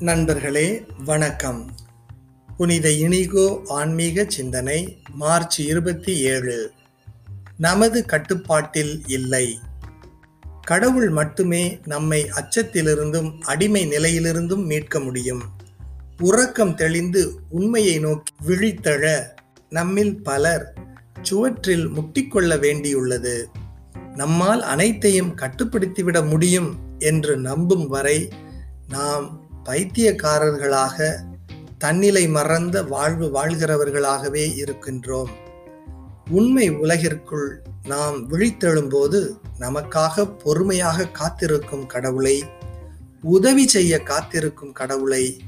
நண்பர்களே வணக்கம். புனித இனிகோ ஆன்மீக சிந்தனை மார்ச் இருபத்தி ஏழு. நமது கட்டுப்பாட்டில் இல்லை. கடவுள் மட்டுமே நம்மை அச்சத்திலிருந்தும் அடிமை நிலையிலிருந்தும் மீட்க முடியும். உறக்கம் தெளிந்து உண்மையை நோக்கி விழித்தழ நம்மில் பலர் சுவற்றில் முட்டிக்கொள்ள வேண்டியுள்ளது. நம்மால் அனைத்தையும் கட்டுப்படுத்திவிட முடியும் என்று நம்பும் வரை நாம் பைத்தியக்காரர்களாக தன்னிலை மறந்த வாழ்வு வாழ்கிறவர்களாகவே இருக்கின்றோம். உண்மை உலகிற்குள் நாம் விழித்தெழும்போது நமக்காக பொறுமையாக காத்திருக்கும் கடவுளை உதவி செய்ய காத்திருக்கும் கடவுளை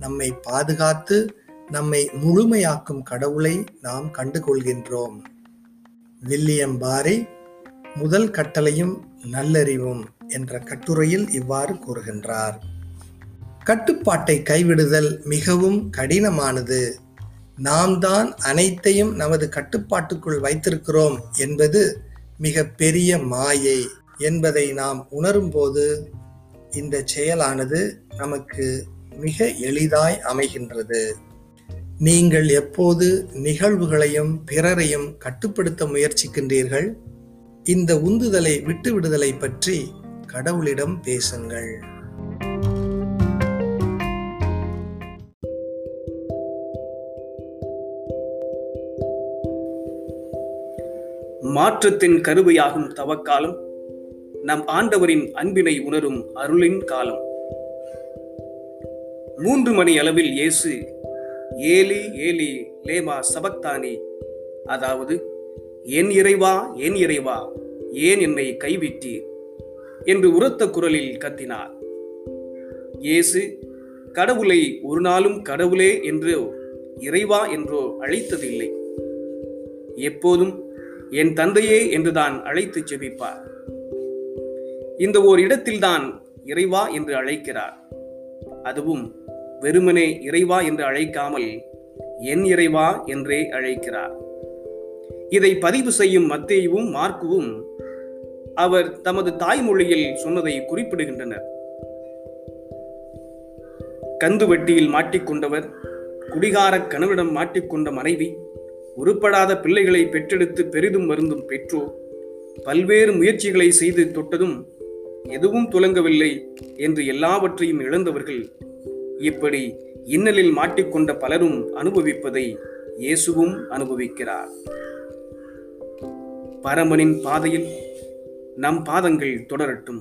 நம்மை பாதுகாத்து நம்மை முழுமையாக்கும் கடவுளை நாம் கண்டுகொள்கின்றோம். வில்லியம் பாரி முதல் கட்டளையும் நல்லறிவும் என்ற கட்டுரையில் இவ்வாறு கூறுகின்றார். கட்டுப்பாட்டை கைவிடுதல் மிகவும் கடினமானது. நாம் தான் அனைத்தையும் நமது கட்டுப்பாட்டுக்குள் வைத்திருக்கிறோம் என்பது மிக பெரிய மாயை என்பதை நாம் உணரும்போது இந்த செயலானது நமக்கு மிக எளிதாய் அமைகின்றது. நீங்கள் எப்போது நிகழ்வுகளையும் பிறரையும் கட்டுப்படுத்த முயற்சிக்கின்றீர்கள்? இந்த உந்துதலை விட்டுவிடுதலை பற்றி கடவுளிடம் பேசுங்கள். மாற்றத்தின் கருவையாகும் தவக்காலம் நம் ஆண்டவரின் அன்பினை உணரும் அருளின் காலம். மூன்று மணி அளவில் இயேசு ஏலி ஏலி லேமா சபக்தானி அதாவது என் இறைவா என் இறைவா ஏன் என்னை கைவிட்டீர்? என்று உரத்த குரலில் கத்தினார். இயேசு கடவுளை ஒரு நாளும் கடவுளே என்றோ இறைவா என்றோ அழைத்ததில்லை. எப்போதும் என் தந்தையே என்றுதான் அழைத்து ஜெபிப்பார் இந்த ஓர் இடத்தில்தான் இறைவா என்று அழைக்கிறார். அதுவும் வெறுமனே இறைவா என்று அழைக்காமல் என் இறைவா என்றே அழைக்கிறார். இதை பதிவு செய்யும் மத்தேயுவும் மார்க்குவும் அவர் தமது தாய்மொழியில் சொன்னதை குறிப்பிடுகின்றனர். கந்து வட்டியில் மாட்டிக்கொண்டவர் குடிகார கணவனிடம் மாட்டிக்கொண்ட மனைவி உருப்படாத பிள்ளைகளை பெற்றெடுத்து பெரிதும் மருந்தும் பெற்றோர். பல்வேறு முயற்சிகளை செய்து தொட்டதும் எதுவும் துலங்கவில்லை என்று எல்லாவற்றையும் இழந்தவர்கள். இப்படி இன்னலில் மாட்டிக்கொண்ட பலரும் அனுபவிப்பதை இயேசுவும் அனுபவிக்கிறார். பரமனின் பாதையில் நம் பாதங்கள் தொடரட்டும்.